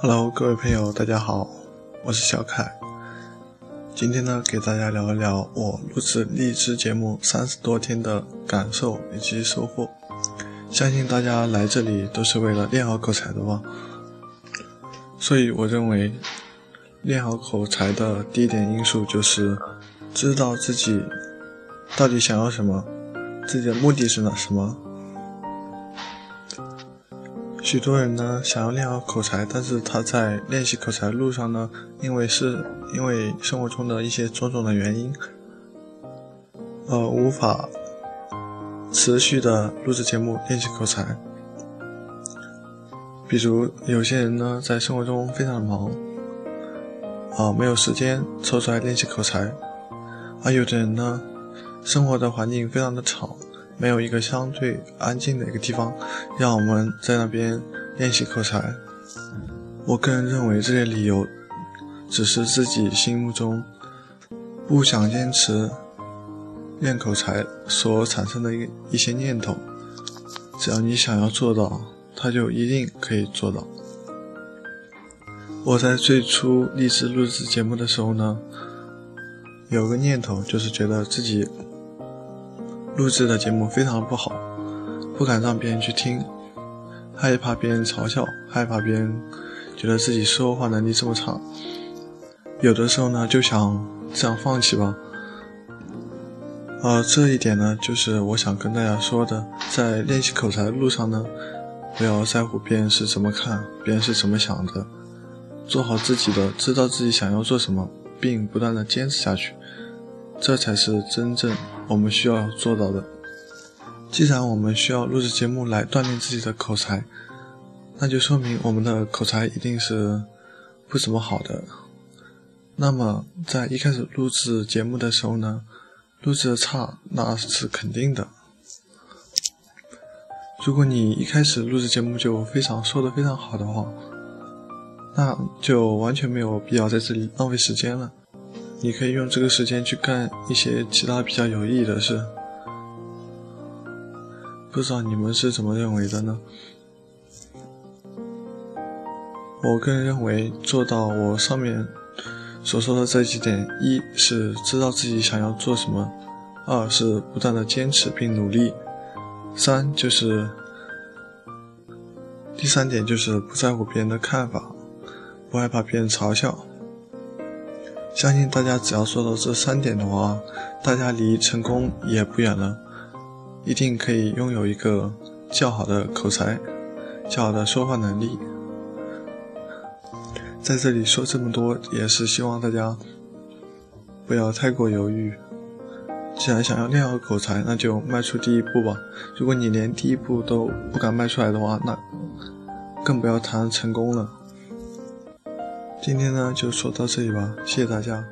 Hello，各位朋友，大家好，我是小凯。今天呢，给大家聊一聊我录制励志节目三十多天的感受以及收获。相信大家来这里都是为了练好口才的吧？所以我认为，练好口才的第一点因素就是知道自己到底想要什么，自己的目的是哪什么。许多人呢想要练好口才，但是他在练习口才路上呢，因为是因为生活中的一些种种的原因，呃，无法持续的录制节目练习口才。比如有些人呢在生活中非常的忙，啊，没有时间抽出来练习口才；而有的人呢，生活的环境非常的吵。没有一个相对安静的一个地方，让我们在那边练习口才。我个人认为这些理由只是自己心目中不想坚持练口才所产生的一一些念头。只要你想要做到，他就一定可以做到。我在最初立志录制节目的时候呢，有个念头就是觉得自己。录制的节目非常不好，不敢让别人去听，害怕别人嘲笑，害怕别人觉得自己说话能力这么差。有的时候呢，就想这样放弃吧。呃，这一点呢，就是我想跟大家说的，在练习口才的路上呢，不要在乎别人是怎么看，别人是怎么想的，做好自己的，知道自己想要做什么，并不断的坚持下去。这才是真正我们需要做到的。既然我们需要录制节目来锻炼自己的口才，那就说明我们的口才一定是不怎么好的。那么在一开始录制节目的时候呢，录制的差那是肯定的。如果你一开始录制节目就非常说的非常好的话，那就完全没有必要在这里浪费时间了。你可以用这个时间去干一些其他比较有意义的事，不知道你们是怎么认为的呢？我个人认为，做到我上面所说的这几点：一是知道自己想要做什么；二是不断的坚持并努力；三就是第三点就是不在乎别人的看法，不害怕别人嘲笑。相信大家只要做到这三点的话，大家离成功也不远了，一定可以拥有一个较好的口才，较好的说话能力。在这里说这么多，也是希望大家不要太过犹豫。既然想要练好口才，那就迈出第一步吧。如果你连第一步都不敢迈出来的话，那更不要谈成功了。今天呢，就说到这里吧，谢谢大家。